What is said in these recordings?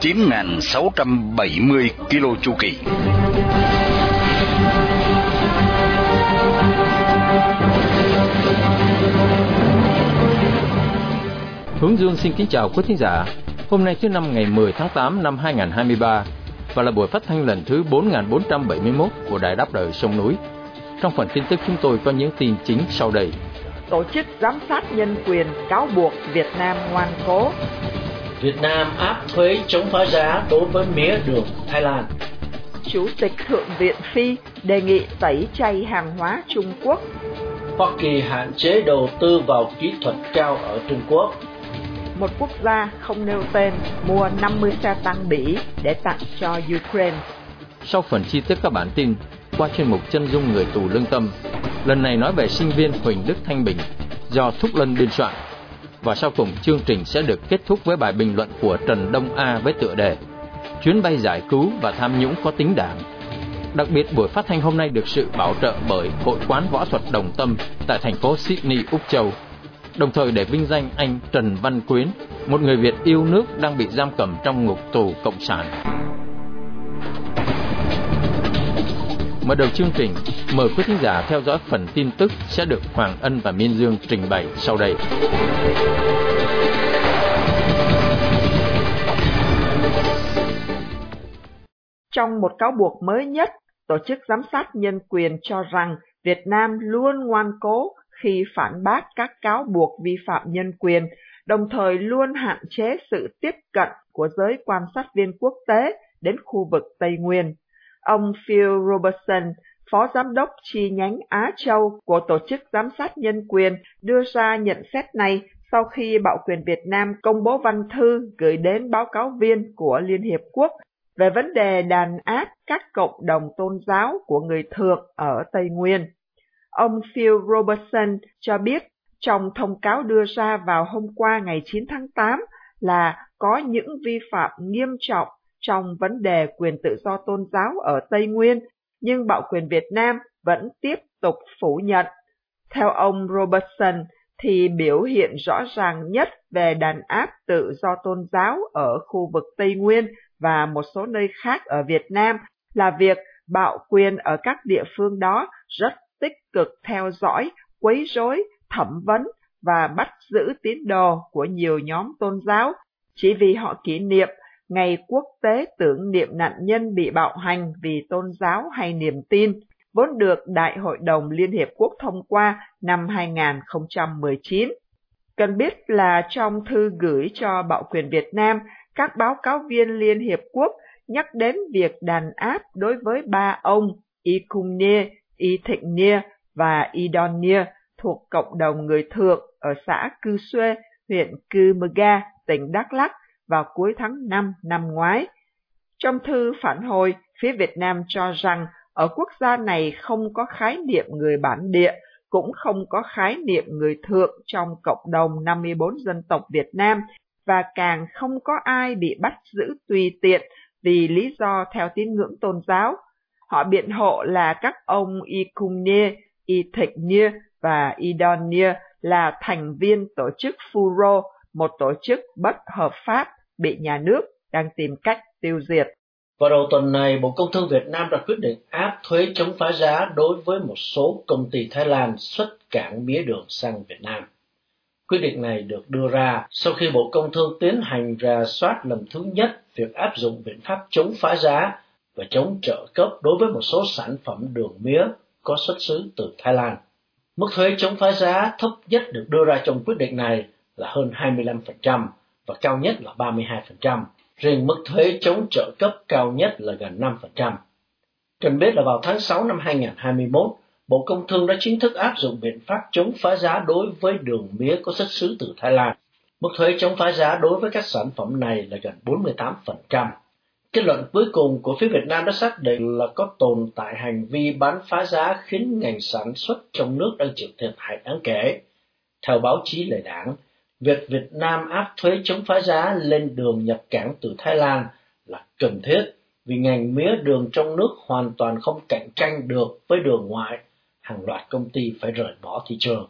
9.670 km chu kỳ. Hướng Dương xin kính chào quý thính giả. Hôm nay thứ năm ngày 10 tháng 8 năm 2023 và là buổi phát thanh lần thứ 4471 của Đài Đáp Lời Sông Núi. Trong phần tin tức chúng tôi có những tin chính sau đây. Tổ chức giám sát nhân quyền cáo buộc Việt Nam ngoan cố. Việt Nam áp thuế chống phá giá đối với mía đường Thái Lan. Chủ tịch Thượng viện Phi đề nghị tẩy chay hàng hóa Trung Quốc. Hoa Kỳ hạn chế đầu tư vào kỹ thuật cao ở Trung Quốc. Một quốc gia không nêu tên mua 50 xe tăng Bỉ để tặng cho Ukraine. Sau phần chi tiết các bản tin, qua chuyên mục chân dung người tù lương tâm, lần này nói về sinh viên Huỳnh Đức Thanh Bình do Thúc Lân biên soạn. Và sau cùng chương trình sẽ được kết thúc với bài bình luận của Trần Đông A với tựa đề Chuyến bay giải cứu và tham nhũng có tính đảng. Đặc biệt buổi phát thanh hôm nay được sự bảo trợ bởi Hội quán võ thuật Đồng Tâm tại thành phố Sydney, Úc Châu. Đồng thời để vinh danh anh Trần Văn Quyến, một người Việt yêu nước đang bị giam cầm trong ngục tù Cộng sản. Mở đầu chương trình, mời quý thính giả theo dõi phần tin tức sẽ được Hoàng Ân và Miên Dương trình bày sau đây. Trong một cáo buộc mới nhất, Tổ chức Giám sát Nhân quyền cho rằng Việt Nam luôn ngoan cố khi phản bác các cáo buộc vi phạm nhân quyền, đồng thời luôn hạn chế sự tiếp cận của giới quan sát viên quốc tế đến khu vực Tây Nguyên. Ông Phil Robertson, Phó Giám đốc chi nhánh Á Châu của Tổ chức Giám sát Nhân quyền, đưa ra nhận xét này sau khi Bạo quyền Việt Nam công bố văn thư gửi đến báo cáo viên của Liên Hiệp Quốc về vấn đề đàn áp các cộng đồng tôn giáo của người thượng ở Tây Nguyên. Ông Phil Robertson cho biết trong thông cáo đưa ra vào hôm qua ngày 9 tháng 8 là có những vi phạm nghiêm trọng trong vấn đề quyền tự do tôn giáo ở Tây Nguyên, nhưng bạo quyền Việt Nam vẫn tiếp tục phủ nhận. Theo ông Robertson, thì biểu hiện rõ ràng nhất về đàn áp tự do tôn giáo ở khu vực Tây Nguyên và một số nơi khác ở Việt Nam là việc bạo quyền ở các địa phương đó rất tích cực theo dõi, quấy rối, thẩm vấn và bắt giữ tín đồ của nhiều nhóm tôn giáo chỉ vì họ kỷ niệm Ngày Quốc tế tưởng niệm nạn nhân bị bạo hành vì tôn giáo hay niềm tin, vốn được Đại hội đồng Liên Hiệp Quốc thông qua năm 2019. Cần biết là trong thư gửi cho Bạo quyền Việt Nam, các báo cáo viên Liên Hiệp Quốc nhắc đến việc đàn áp đối với ba ông Y Cung Nia, Y Thịnh Nia và Y Don Nia thuộc cộng đồng người thượng ở xã Cư Xuê, huyện Cư Mơ Ga, tỉnh Đắk Lắk vào cuối tháng 5 năm ngoái. Trong thư phản hồi, phía Việt Nam cho rằng ở quốc gia này không có khái niệm người bản địa, cũng không có khái niệm người thượng trong cộng đồng 54 dân tộc Việt Nam và càng không có ai bị bắt giữ tùy tiện vì lý do theo tín ngưỡng tôn giáo. Họ biện hộ là các ông Y Cung Nia, Y Thịnh Nia và Y Nia là thành viên tổ chức Furo, một tổ chức bất hợp pháp bị nhà nước đang tìm cách tiêu diệt. Vào đầu tuần này, Bộ Công Thương Việt Nam đã quyết định áp thuế chống phá giá đối với một số công ty Thái Lan xuất cảng mía đường sang Việt Nam. Quyết định này được đưa ra sau khi Bộ Công Thương tiến hành rà soát lần thứ nhất việc áp dụng biện pháp chống phá giá và chống trợ cấp đối với một số sản phẩm đường mía có xuất xứ từ Thái Lan. Mức thuế chống phá giá thấp nhất được đưa ra trong quyết định này là hơn 25%, và cao nhất là 32%. Riêng mức thuế chống trợ cấp cao nhất là gần 5%. Cần biết là vào tháng 6 năm 2021, Bộ Công Thương đã chính thức áp dụng biện pháp chống phá giá đối với đường mía có xuất xứ từ Thái Lan. Mức thuế chống phá giá đối với các sản phẩm này là gần 48%. Kết luận cuối cùng của phía Việt Nam đã xác định là có tồn tại hành vi bán phá giá khiến ngành sản xuất trong nước đang chịu thiệt hại đáng kể. Theo báo chí lệ đảng, việc Việt Nam áp thuế chống phá giá lên đường nhập cảng từ Thái Lan là cần thiết vì ngành mía đường trong nước hoàn toàn không cạnh tranh được với đường ngoại, hàng loạt công ty phải rời bỏ thị trường.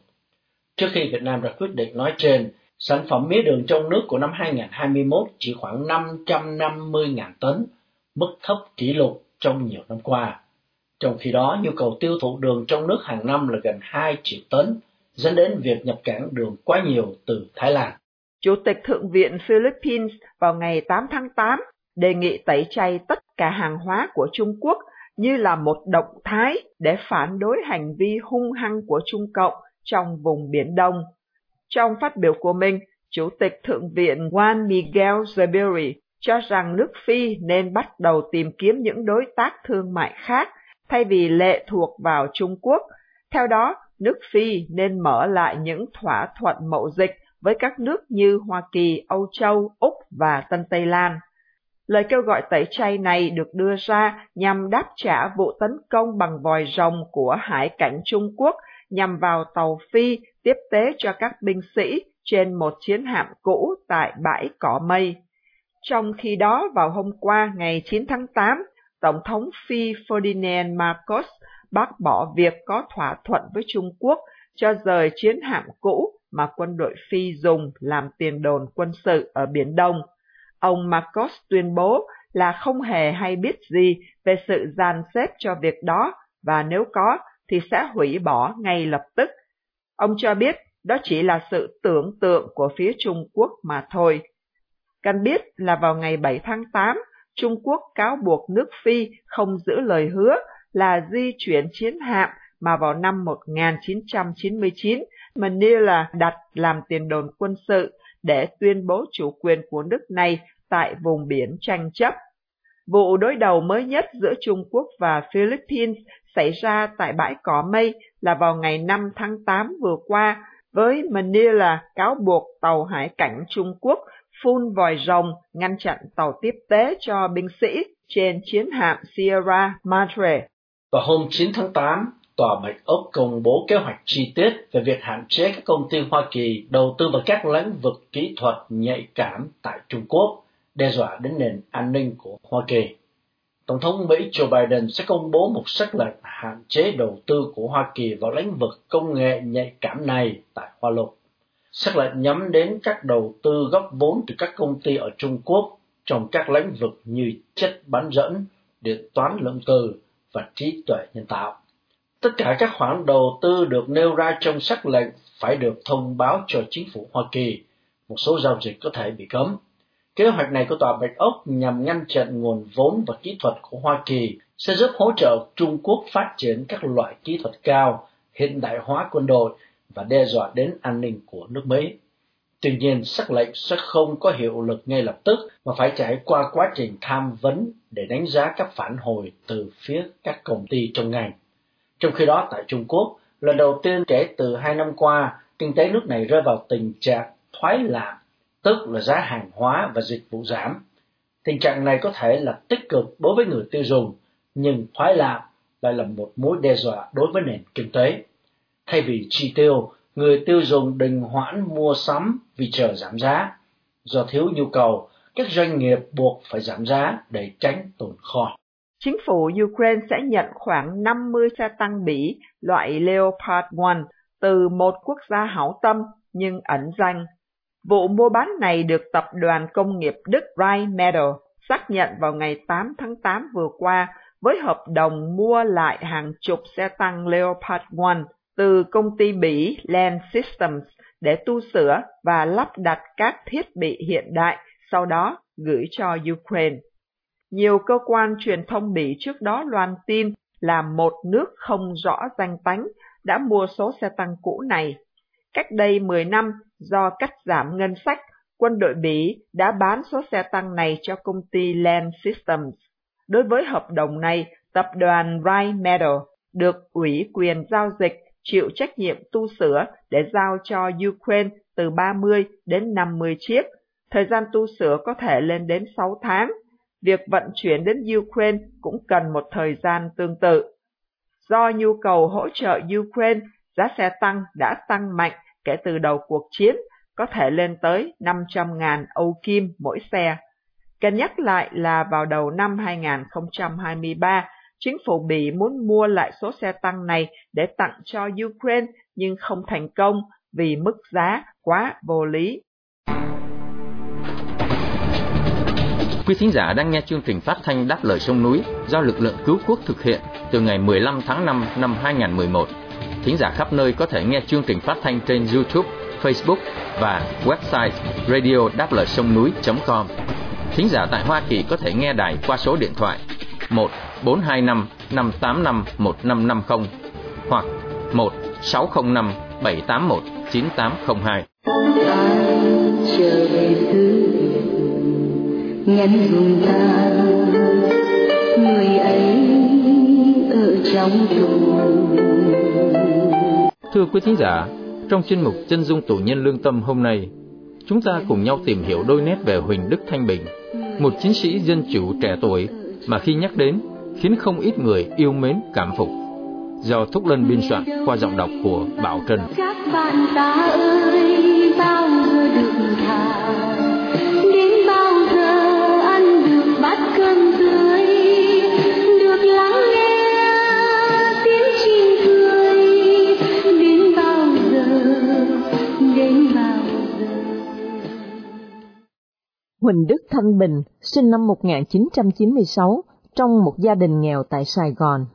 Trước khi Việt Nam ra quyết định nói trên, sản phẩm mía đường trong nước của năm 2021 chỉ khoảng 550.000 tấn, mức thấp kỷ lục trong nhiều năm qua. Trong khi đó, nhu cầu tiêu thụ đường trong nước hàng năm là gần 2 triệu tấn, dẫn đến việc nhập cảng đường quá nhiều từ Thái Lan. Chủ tịch Thượng viện Philippines vào ngày 8 tháng 8 đề nghị tẩy chay tất cả hàng hóa của Trung Quốc như là một động thái để phản đối hành vi hung hăng của Trung Cộng trong vùng Biển Đông. Trong phát biểu của mình, Chủ tịch Thượng viện Juan Miguel Zubiri cho rằng nước Phi nên bắt đầu tìm kiếm những đối tác thương mại khác thay vì lệ thuộc vào Trung Quốc. Theo đó, nước Phi nên mở lại những thỏa thuận mậu dịch với các nước như Hoa Kỳ, Âu Châu, Úc và Tân Tây Lan. Lời kêu gọi tẩy chay này được đưa ra nhằm đáp trả vụ tấn công bằng vòi rồng của hải cảnh Trung Quốc nhằm vào tàu Phi tiếp tế cho các binh sĩ trên một chiến hạm cũ tại bãi cỏ mây. Trong khi đó, vào hôm qua ngày 9 tháng 8, Tổng thống Phi Ferdinand Marcos bác bỏ việc có thỏa thuận với Trung Quốc cho rời chiến hạm cũ mà quân đội Phi dùng làm tiền đồn quân sự ở Biển Đông. Ông Marcos tuyên bố là không hề hay biết gì về sự dàn xếp cho việc đó và nếu có thì sẽ hủy bỏ ngay lập tức. Ông cho biết đó chỉ là sự tưởng tượng của phía Trung Quốc mà thôi. Cần biết là vào ngày 7 tháng 8, Trung Quốc cáo buộc nước Phi không giữ lời hứa là di chuyển chiến hạm mà vào năm 1999 Manila đặt làm tiền đồn quân sự để tuyên bố chủ quyền của nước này tại vùng biển tranh chấp. Vụ đối đầu mới nhất giữa Trung Quốc và Philippines xảy ra tại bãi cỏ mây là vào ngày 5 tháng 8 vừa qua, với Manila cáo buộc tàu hải cảnh Trung Quốc phun vòi rồng ngăn chặn tàu tiếp tế cho binh sĩ trên chiến hạm Sierra Madre. Vào hôm 9 tháng 8, Tòa Bạch Ốc công bố kế hoạch chi tiết về việc hạn chế các công ty Hoa Kỳ đầu tư vào các lĩnh vực kỹ thuật nhạy cảm tại Trung Quốc, đe dọa đến nền an ninh của Hoa Kỳ. Tổng thống Mỹ Joe Biden sẽ công bố một sắc lệnh hạn chế đầu tư của Hoa Kỳ vào lĩnh vực công nghệ nhạy cảm này tại Hoa Lục. Sắc lệnh nhắm đến các đầu tư góp vốn từ các công ty ở Trung Quốc trong các lĩnh vực như chất bán dẫn, điện toán lượng từ và trí tuệ nhân tạo. Tất cả các khoản đầu tư được nêu ra trong sắc lệnh phải được thông báo cho chính phủ Hoa Kỳ. Một số giao dịch có thể bị cấm. Kế hoạch này của Tòa Bạch Ốc nhằm ngăn chặn nguồn vốn và kỹ thuật của Hoa Kỳ sẽ giúp hỗ trợ Trung Quốc phát triển các loại kỹ thuật cao, hiện đại hóa quân đội và đe dọa đến an ninh của nước Mỹ. Tuy nhiên, sắc lệnh sẽ không có hiệu lực ngay lập tức mà phải trải qua quá trình tham vấn để đánh giá các phản hồi từ phía các công ty trong ngành. Trong khi đó, tại Trung Quốc, lần đầu tiên kể từ hai năm qua, kinh tế nước này rơi vào tình trạng thoái lạc tức là giá hàng hóa và dịch vụ giảm. Tình trạng này có thể là tích cực đối với người tiêu dùng, nhưng thoái lạc lại là một mối đe dọa đối với nền kinh tế. Thay vì chi tiêu, người tiêu dùng đình hoãn mua sắm vì chờ giảm giá. Do thiếu nhu cầu, các doanh nghiệp buộc phải giảm giá để tránh tồn kho. Chính phủ Ukraine sẽ nhận khoảng 50 xe tăng Bỉ loại Leopard 1 từ một quốc gia hảo tâm nhưng ẩn danh Vụ mua bán này được Tập đoàn Công nghiệp Đức Rheinmetall xác nhận vào ngày 8 tháng 8 vừa qua với hợp đồng mua lại hàng chục xe tăng Leopard 1 từ công ty Bỉ Land Systems để tu sửa và lắp đặt các thiết bị hiện đại, sau đó gửi cho Ukraine. Nhiều cơ quan truyền thông Bỉ trước đó loan tin là một nước không rõ danh tánh đã mua số xe tăng cũ này. Cách đây 10 năm, do cắt giảm ngân sách, quân đội Bỉ đã bán số xe tăng này cho công ty Land Systems. Đối với hợp đồng này, tập đoàn Rheinmetall được ủy quyền giao dịch chịu trách nhiệm tu sửa để giao cho Ukraine từ 30 đến 50 chiếc. Thời gian tu sửa có thể lên đến 6 tháng. việc vận chuyển đến Ukraine cũng cần một thời gian tương tự. Do nhu cầu hỗ trợ Ukraine, giá xe tăng đã tăng mạnh kể từ đầu cuộc chiến, có thể lên tới 500.000 Âu Kim mỗi xe. Cần nhắc lại là vào đầu năm 2023, chính phủ Bỉ muốn mua lại số xe tăng này để tặng cho Ukraine nhưng không thành công vì mức giá quá vô lý. Quý thính giả đang nghe chương trình phát thanh Đáp lời sông núi do lực lượng cứu quốc thực hiện từ ngày 15 tháng 5 năm 2011. Thính giả khắp nơi có thể nghe chương trình phát thanh trên YouTube, Facebook và website radio đáp lời sông núi.com. Thính giả tại Hoa Kỳ có thể nghe đài qua số điện thoại 1 425 585 1550 hoặc 1 605 781 9802. trở về xứ nhắn dùng ta người ấy ở trong tù Thưa quý thính giả, trong chuyên mục Chân dung tù nhân lương tâm hôm nay, chúng ta cùng nhau tìm hiểu đôi nét về Huỳnh Đức Thanh Bình, một chiến sĩ dân chủ trẻ tuổi mà khi nhắc đến khiến không ít người yêu mến cảm phục. Do Thúc Lân biên soạn qua giọng đọc của Bảo Trân. các bạn ta ơi bao giờ được thả đến bao giờ ăn được bát cơm tươi được lắng nghe tiếng chim cười đến bao giờ đến bao giờ Huỳnh Đức Thanh Bình, sinh năm 1996, trong một gia đình nghèo tại Sài Gòn.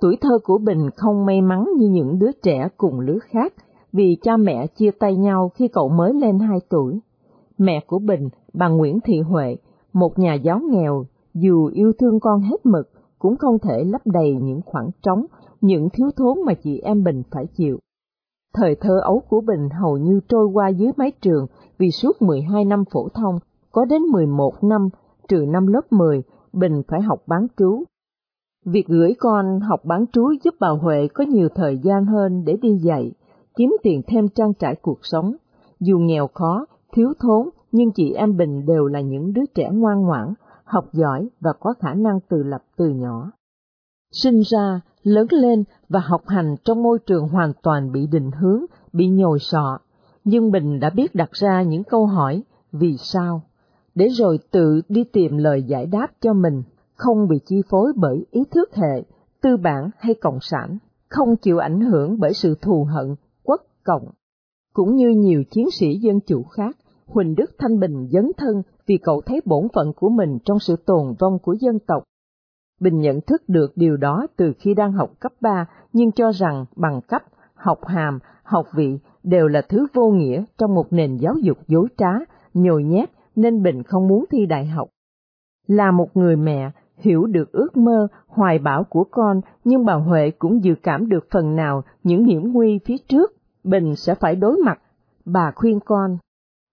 Tuổi thơ của Bình không may mắn như những đứa trẻ cùng lứa khác, vì cha mẹ chia tay nhau khi cậu mới lên 2 tuổi. Mẹ của Bình, bà Nguyễn Thị Huệ, một nhà giáo nghèo, dù yêu thương con hết mực, cũng không thể lấp đầy những khoảng trống, những thiếu thốn mà chị em Bình phải chịu. Thời thơ ấu của Bình hầu như trôi qua dưới mái trường vì suốt 12 năm phổ thông, có đến 11 năm, trừ năm lớp 10, Bình phải học bán trú. Việc gửi con học bán trú giúp bà Huệ có nhiều thời gian hơn để đi dạy, kiếm tiền thêm trang trải cuộc sống. Dù nghèo khó, thiếu thốn, nhưng chị em Bình đều là những đứa trẻ ngoan ngoãn, học giỏi và có khả năng tự lập từ nhỏ. Sinh ra, lớn lên và học hành trong môi trường hoàn toàn bị định hướng, bị nhồi sọ, nhưng Bình đã biết đặt ra những câu hỏi vì sao, để rồi tự đi tìm lời giải đáp cho mình, không bị chi phối bởi ý thức hệ, tư bản hay cộng sản, không chịu ảnh hưởng bởi sự thù hận, quốc cộng. Cũng như nhiều chiến sĩ dân chủ khác, Huỳnh Đức Thanh Bình dấn thân vì cậu thấy bổn phận của mình trong sự tồn vong của dân tộc. Bình nhận thức được điều đó từ khi đang học cấp 3, nhưng cho rằng bằng cấp, học hàm, học vị đều là thứ vô nghĩa trong một nền giáo dục dối trá, nhồi nhét nên Bình không muốn thi đại học. Là một người mẹ, hiểu được ước mơ, hoài bão của con, nhưng bà Huệ cũng dự cảm được phần nào những hiểm nguy phía trước, Bình sẽ phải đối mặt. Bà khuyên con,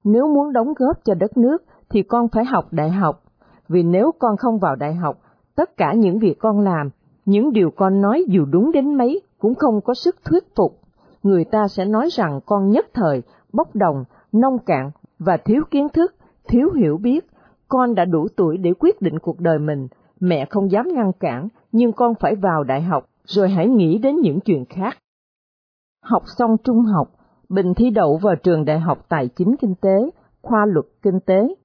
nếu muốn đóng góp cho đất nước thì con phải học đại học, vì nếu con không vào đại học, tất cả những việc con làm, những điều con nói dù đúng đến mấy cũng không có sức thuyết phục. Người ta sẽ nói rằng con nhất thời, bốc đồng, nông cạn và thiếu kiến thức, thiếu hiểu biết. Con đã đủ tuổi để quyết định cuộc đời mình, mẹ không dám ngăn cản, nhưng con phải vào đại học, rồi hãy nghĩ đến những chuyện khác. Học xong trung học, Bình thi đậu vào trường Đại học Tài chính Kinh tế, khoa luật kinh tế.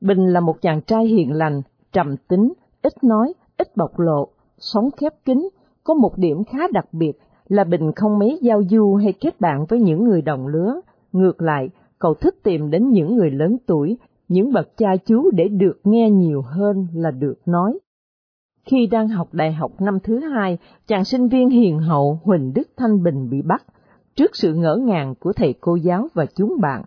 Bình là một chàng trai hiền lành, trầm tính, ít nói, ít bộc lộ, sống khép kín, có một điểm khá đặc biệt là Bình không mấy giao du hay kết bạn với những người đồng lứa, ngược lại, cậu thích tìm đến những người lớn tuổi, những bậc cha chú để được nghe nhiều hơn là được nói. Khi đang học đại học năm thứ hai, chàng sinh viên hiền hậu Huỳnh Đức Thanh Bình bị bắt, trước sự ngỡ ngàng của thầy cô giáo và chúng bạn.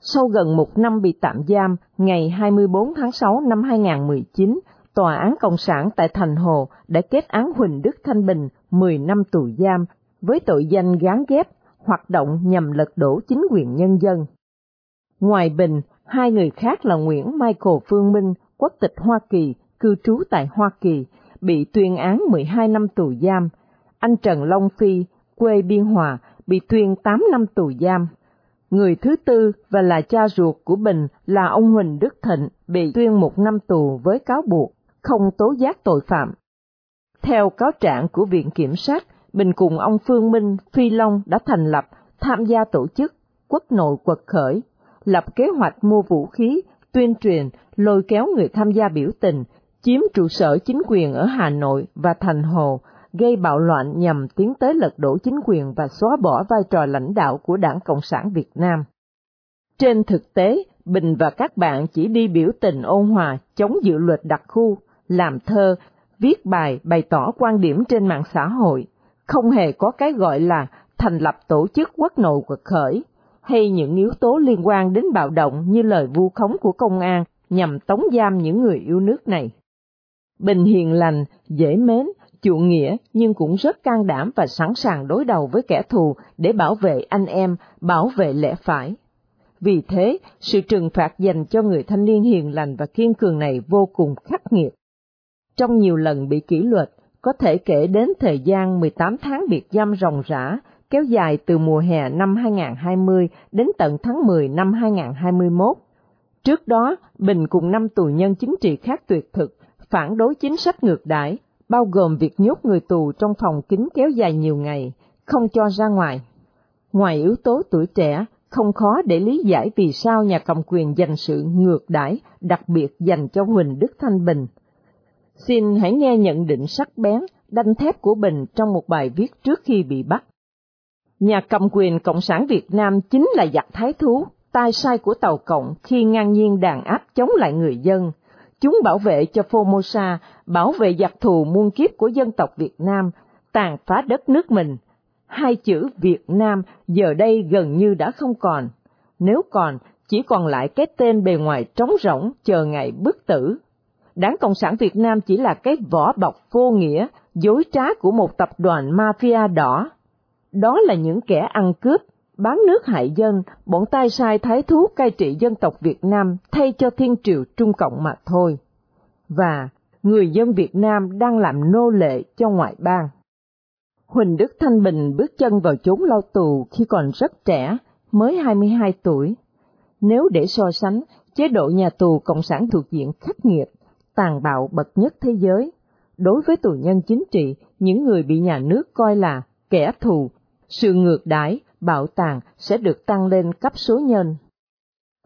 Sau gần một năm bị tạm giam, ngày 24 tháng 6 năm 2019, Tòa án Cộng sản tại Thành Hồ đã kết án Huỳnh Đức Thanh Bình 10 năm tù giam với tội danh gán ghép, hoạt động nhằm lật đổ chính quyền nhân dân. Ngoài Bình, hai người khác là Nguyễn Michael Phương Minh, quốc tịch Hoa Kỳ, cư trú tại Hoa Kỳ, bị tuyên án 12 năm tù giam. Anh Trần Long Phi, quê Biên Hòa, bị tuyên 8 năm tù giam. Người thứ tư và là cha ruột của Bình là ông Huỳnh Đức Thịnh bị tuyên một năm tù với cáo buộc không tố giác tội phạm. Theo cáo trạng của Viện Kiểm sát, Bình cùng ông Phương Minh, Phi Long đã thành lập, tham gia tổ chức quốc nội quật khởi, lập kế hoạch mua vũ khí, tuyên truyền, lôi kéo người tham gia biểu tình, chiếm trụ sở chính quyền ở Hà Nội và Thành Hồ, gây bạo loạn nhằm tiến tới lật đổ chính quyền và xóa bỏ vai trò lãnh đạo của Đảng Cộng sản Việt Nam. Trên thực tế, Bình và các bạn chỉ đi biểu tình ôn hòa chống dự luật đặc khu, làm thơ, viết bài bày tỏ quan điểm trên mạng xã hội, không hề có cái gọi là thành lập tổ chức quốc nội quật khởi, hay những yếu tố liên quan đến bạo động như lời vu khống của công an nhằm tống giam những người yêu nước này. Bình hiền lành, dễ mến, chuộng nghĩa nhưng cũng rất can đảm và sẵn sàng đối đầu với kẻ thù để bảo vệ anh em, bảo vệ lẽ phải. Vì thế, sự trừng phạt dành cho người thanh niên hiền lành và kiên cường này vô cùng khắc nghiệt. Trong nhiều lần bị kỷ luật, có thể kể đến thời gian 18 tháng biệt giam ròng rã, kéo dài từ mùa hè năm 2020 đến tận tháng 10 năm 2021. Trước đó, Bình cùng năm tù nhân chính trị khác tuyệt thực, phản đối chính sách ngược đãi, bao gồm việc nhốt người tù trong phòng kín kéo dài nhiều ngày, không cho ra ngoài. Ngoài yếu tố tuổi trẻ, không khó để lý giải vì sao nhà cầm quyền dành sự ngược đãi đặc biệt dành cho Huỳnh Đức Thanh Bình. Xin hãy nghe nhận định sắc bén, đanh thép của Bình trong một bài viết trước khi bị bắt. Nhà cầm quyền Cộng sản Việt Nam chính là giặc thái thú, tai sai của Tàu Cộng khi ngang nhiên đàn áp chống lại người dân. Chúng bảo vệ cho Formosa, bảo vệ giặc thù muôn kiếp của dân tộc Việt Nam, tàn phá đất nước mình. Hai chữ Việt Nam giờ đây gần như đã không còn. Nếu còn, chỉ còn lại cái tên bề ngoài trống rỗng chờ ngày bức tử. Đảng Cộng sản Việt Nam chỉ là cái vỏ bọc vô nghĩa, dối trá của một tập đoàn mafia đỏ. Đó là những kẻ ăn cướp, bán nước hại dân, bọn tay sai thái thú cai trị dân tộc Việt Nam thay cho thiên triều Trung Cộng mà thôi. Và người dân Việt Nam đang làm nô lệ cho ngoại bang. Huỳnh Đức Thanh Bình bước chân vào chốn lao tù khi còn rất trẻ, mới 22 tuổi. Nếu để so sánh, chế độ nhà tù Cộng sản thuộc diện khắc nghiệt, tàn bạo bậc nhất thế giới, đối với tù nhân chính trị, những người bị nhà nước coi là kẻ thù, sự ngược đãi, bạo tàn sẽ được tăng lên cấp số nhân.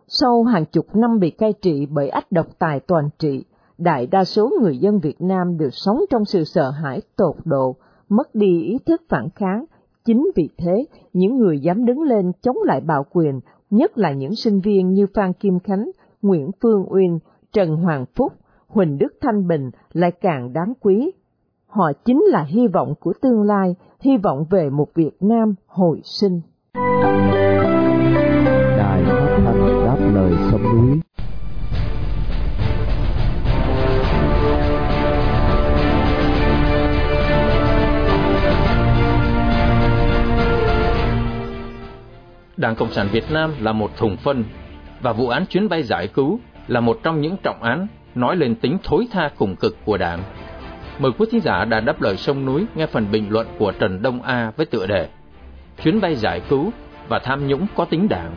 Sau hàng chục năm bị cai trị bởi ách độc tài toàn trị, đại đa số người dân Việt Nam đều sống trong sự sợ hãi tột độ, mất đi ý thức phản kháng. Chính vì thế, những người dám đứng lên chống lại bạo quyền, nhất là những sinh viên như Phan Kim Khánh, Nguyễn Phương Uyên, Trần Hoàng Phúc, Huỳnh Đức Thanh Bình lại càng đáng quý. Họ chính là hy vọng của tương lai, hy vọng về một Việt Nam hồi sinh. Đài phát thanh đáp lời sông núi Đảng Cộng sản Việt Nam là một thùng phân và vụ án chuyến bay giải cứu là một trong những trọng án nói lên tính thối tha cùng cực của Đảng. Mời quý thính giả đã đáp lời sông núi nghe phần bình luận của Trần Đông A với tựa đề Chuyến bay giải cứu và tham nhũng có tính đảng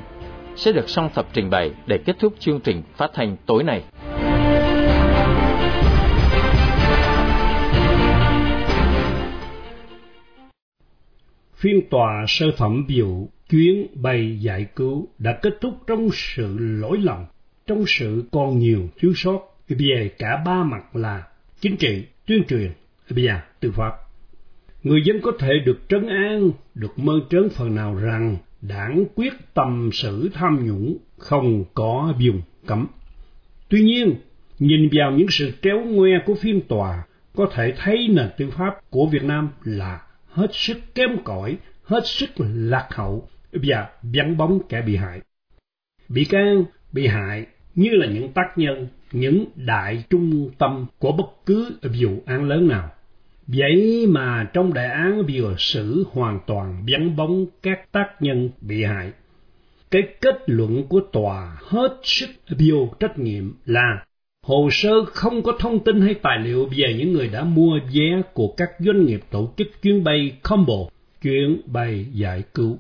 sẽ được song thập trình bày để kết thúc chương trình phát thanh tối nay. Phiên tòa sơ thẩm biểu chuyến bay giải cứu đã kết thúc trong sự lỗi lầm, trong sự còn nhiều thiếu sót về cả ba mặt là chính trị, tuyên truyền và tư pháp. Người dân có thể được trấn an, được mơ trớn phần nào rằng đảng quyết tâm xử tham nhũng không có vùng cấm. Tuy nhiên, nhìn vào những sự tréo ngoe của phiên tòa, có thể thấy nền tư pháp của Việt Nam là hết sức kém cỏi, hết sức lạc hậu và vắng bóng kẻ bị hại. Bị can, bị hại như là những tác nhân, những đại trung tâm của bất cứ vụ án lớn nào. Vậy mà trong đại án vừa xử hoàn toàn vắng bóng các tác nhân bị hại. Cái kết luận của tòa hết sức vô trách nhiệm là hồ sơ không có thông tin hay tài liệu về những người đã mua vé của các doanh nghiệp tổ chức chuyến bay combo, chuyến bay giải cứu.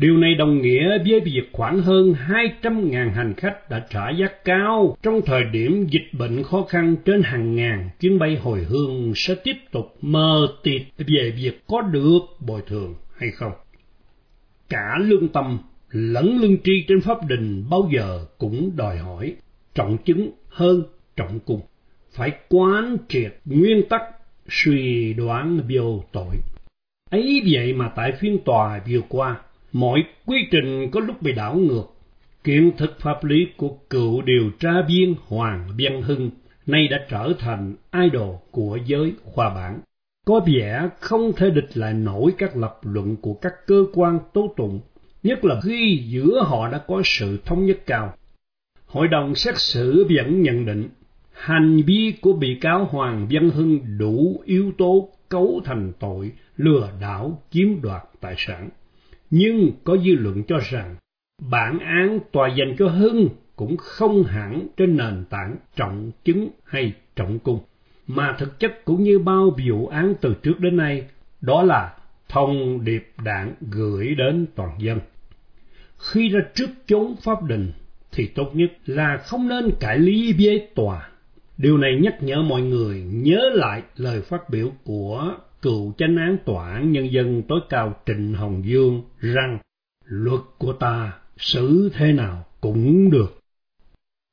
Điều này đồng nghĩa với việc khoảng hơn 200.000 hành khách đã trả giá cao trong thời điểm dịch bệnh khó khăn trên hàng ngàn chuyến bay hồi hương sẽ tiếp tục mờ tịt về việc có được bồi thường hay không. Cả lương tâm lẫn lương tri trên pháp đình bao giờ cũng đòi hỏi trọng chứng hơn trọng cung. Phải quán triệt nguyên tắc suy đoán vô tội. Ấy vậy mà tại phiên tòa vừa qua, mọi quy trình có lúc bị đảo ngược. Kiến thức pháp lý của cựu điều tra viên Hoàng Văn Hưng nay đã trở thành idol của giới khoa bản. Có vẻ không thể địch lại nổi các lập luận của các cơ quan tố tụng, nhất là khi giữa họ đã có sự thống nhất cao. Hội đồng xét xử vẫn nhận định hành vi của bị cáo Hoàng Văn Hưng đủ yếu tố cấu thành tội lừa đảo chiếm đoạt tài sản. Nhưng có dư luận cho rằng bản án tòa dành cho Hưng cũng không hẳn trên nền tảng trọng chứng hay trọng cung, mà thực chất cũng như bao vụ án từ trước đến nay, đó là thông điệp đảng gửi đến toàn dân. Khi ra trước chốn pháp đình, thì tốt nhất là không nên cãi lý với tòa. Điều này nhắc nhở mọi người nhớ lại lời phát biểu của cựu chánh án tòa án nhân dân tối cao Trịnh Hồng Dương rằng luật của ta xử thế nào cũng được.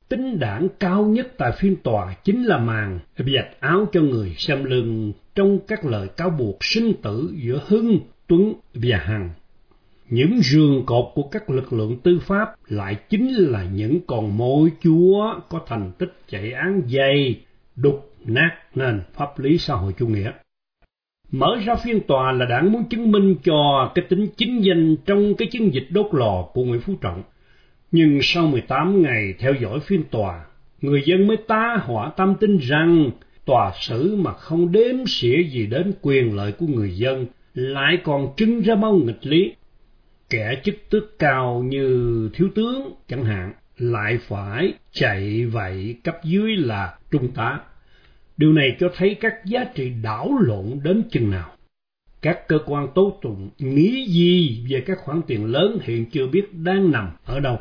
Tính đảng cao nhất tại phiên tòa chính là màn vạch áo cho người xem lưng trong các lời cáo buộc sinh tử giữa Hưng, Tuấn và Hằng. Những giường cột của các lực lượng tư pháp lại chính là những con mối chúa có thành tích chạy án dày, đục nát nền pháp lý xã hội chủ nghĩa. Mở ra phiên tòa là đảng muốn chứng minh cho cái tính chính danh trong cái chiến dịch đốt lò của Nguyễn Phú Trọng. Nhưng sau 18 ngày theo dõi phiên tòa, người dân mới tá hỏa tâm tin rằng tòa xử mà không đếm xỉa gì đến quyền lợi của người dân, lại còn trưng ra bao nghịch lý. Kẻ chức tước cao như thiếu tướng chẳng hạn, lại phải chạy vậy cấp dưới là trung tá Điều này cho thấy các giá trị đảo lộn đến chừng nào. Các cơ quan tố tụng nghĩ gì về các khoản tiền lớn hiện chưa biết đang nằm ở đâu.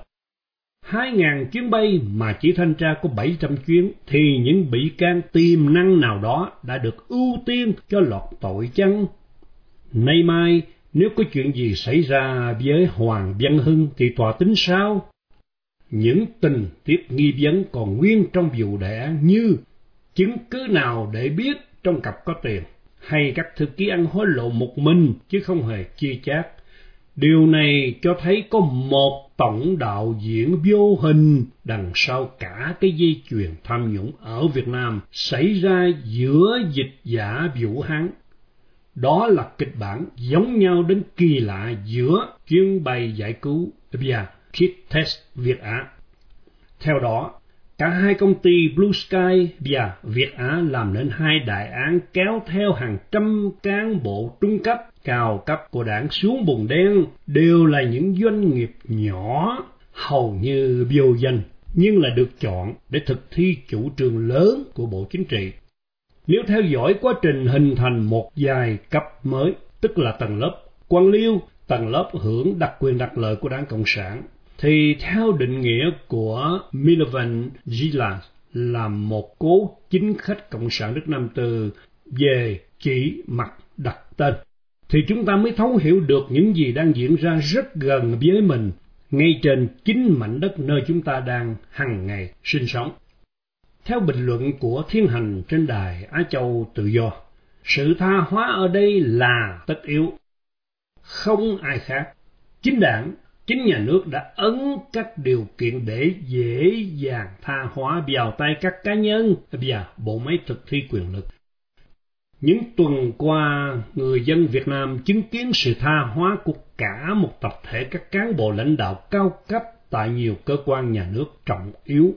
2.000 chuyến bay mà chỉ thanh tra có bảy trăm chuyến thì những bị can tiềm năng nào đó đã được ưu tiên cho lọt tội chăng? Nay mai, nếu có chuyện gì xảy ra với Hoàng Văn Hưng thì tòa tính sao? Những tình tiết nghi vấn còn nguyên trong vụ đẻ như chứng cứ nào để biết trong cặp có tiền, hay các thư ký ăn hối lộ một mình chứ không hề chia chác. Điều này cho thấy có một tổng đạo diễn vô hình đằng sau cả cái dây chuyền tham nhũng ở Việt Nam xảy ra giữa dịch giả Vũ Hán. Đó là kịch bản giống nhau đến kỳ lạ giữa chuyến bay giải cứu và Kit Test Việt Á. Theo đó, Cả hai công ty Blue Sky và Việt Á làm nên hai đại án kéo theo hàng trăm cán bộ trung cấp, cao cấp của đảng xuống bùn đen đều là những doanh nghiệp nhỏ, hầu như vô danh, nhưng là được chọn để thực thi chủ trương lớn của Bộ Chính trị. Nếu theo dõi quá trình hình thành một vài cấp mới, tức là tầng lớp quan liêu, tầng lớp hưởng đặc quyền đặc lợi của đảng Cộng sản, thì theo định nghĩa của Milovan Gilan là một cố chính khách Cộng sản nước Nam Từ về chỉ mặt đặt tên, thì chúng ta mới thấu hiểu được những gì đang diễn ra rất gần với mình, ngay trên chính mảnh đất nơi chúng ta đang hàng ngày sinh sống. Theo bình luận của thiên hành trên đài Á Châu Tự Do, sự tha hóa ở đây là tất yếu, không ai khác. Chính đảng chính nhà nước đã ấn các điều kiện để dễ dàng tha hóa vào tay các cá nhân và bộ máy thực thi quyền lực. Những tuần qua, người dân Việt Nam chứng kiến sự tha hóa của cả một tập thể các cán bộ lãnh đạo cao cấp tại nhiều cơ quan nhà nước trọng yếu.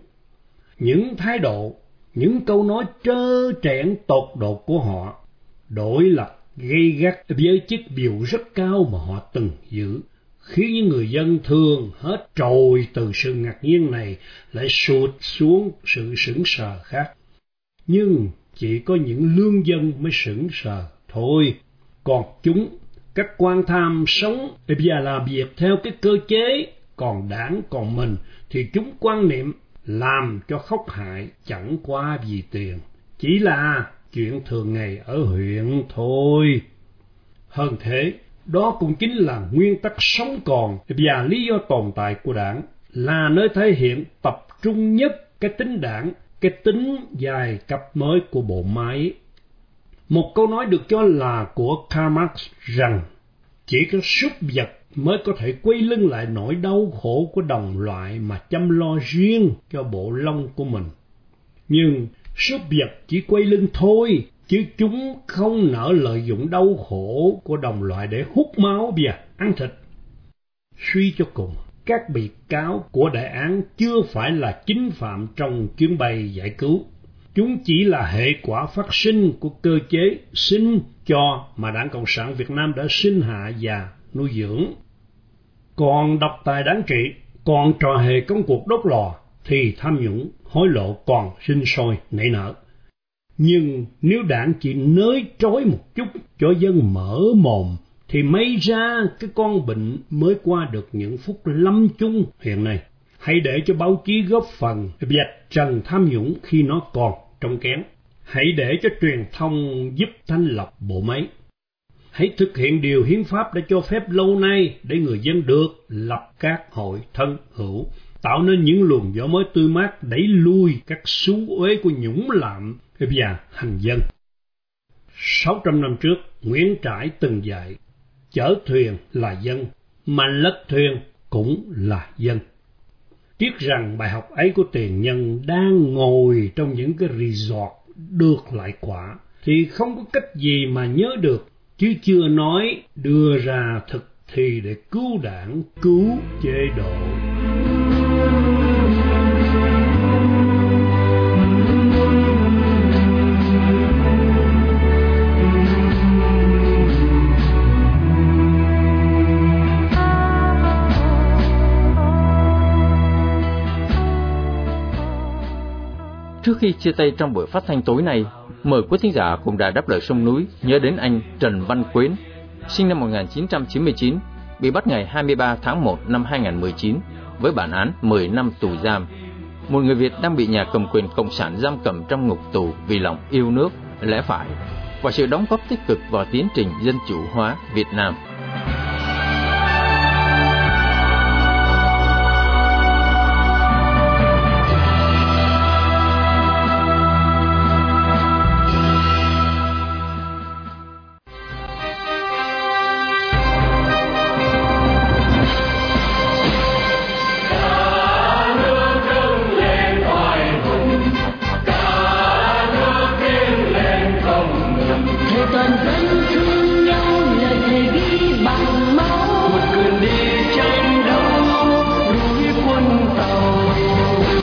Những thái độ, những câu nói trơ trẽn tột độ của họ, đổi lập gây gắt với chức biểu rất cao mà họ từng giữ khiến những người dân thường hết trồi từ sự ngạc nhiên này lại sụt xuống sự sững sờ khác. Nhưng chỉ có những lương dân mới sững sờ thôi, còn chúng, các quan tham sống và làm việc theo cái cơ chế còn đảng còn mình thì chúng quan niệm làm cho khóc hại chẳng qua vì tiền. Chỉ là chuyện thường ngày ở huyện thôi. Hơn thế đó cũng chính là nguyên tắc sống còn và lý do tồn tại của đảng là nơi thể hiện tập trung nhất cái tính đảng cái tính dài cấp mới của bộ máy một câu nói được cho là của Karl Marx rằng chỉ có súc vật mới có thể quay lưng lại nỗi đau khổ của đồng loại mà chăm lo riêng cho bộ lông của mình. Nhưng súc vật chỉ quay lưng thôi, chứ chúng không nỡ lợi dụng đau khổ của đồng loại để hút máu và ăn thịt. Suy cho cùng, các bị cáo của đại án chưa phải là chính phạm trong chuyến bay giải cứu Chúng chỉ là hệ quả phát sinh của cơ chế sinh cho mà Đảng Cộng sản Việt Nam đã sinh hạ và nuôi dưỡng. Còn độc tài đáng trị, còn trò hề công cuộc đốt lò, thì tham nhũng, hối lộ còn sinh sôi nảy nở. Nhưng nếu đảng chỉ nới trói một chút cho dân mở mồm, thì mấy ra cái con bệnh mới qua được những phút lâm chung hiện nay. Hãy để cho báo chí góp phần vạch trần tham nhũng khi nó còn trong kém. Hãy để cho truyền thông giúp thanh lọc bộ máy. Hãy thực hiện điều hiến pháp đã cho phép lâu nay để người dân được lập các hội thân hữu, tạo nên những luồng gió mới tươi mát đẩy lui các xú uế của nhũng lạm và hành dân. 600 năm trước, Nguyễn Trãi từng dạy, chở thuyền là dân, mà lật thuyền cũng là dân. Tiếc rằng bài học ấy của tiền nhân đang ngồi trong những cái resort được lại quả, thì không có cách gì mà nhớ được, chứ chưa nói đưa ra thực thi để cứu đảng, cứu chế độ. Trước khi chia tay trong buổi phát thanh tối nay, mời quý thính giả cùng đài đáp lời sông núi nhớ đến anh Trần Văn Quyến, sinh năm 1999, bị bắt ngày 23 tháng 1 năm 2019 với bản án 10 năm tù giam. Một người Việt đang bị nhà cầm quyền Cộng sản giam cầm trong ngục tù vì lòng yêu nước, lẽ phải và sự đóng góp tích cực vào tiến trình dân chủ hóa Việt Nam.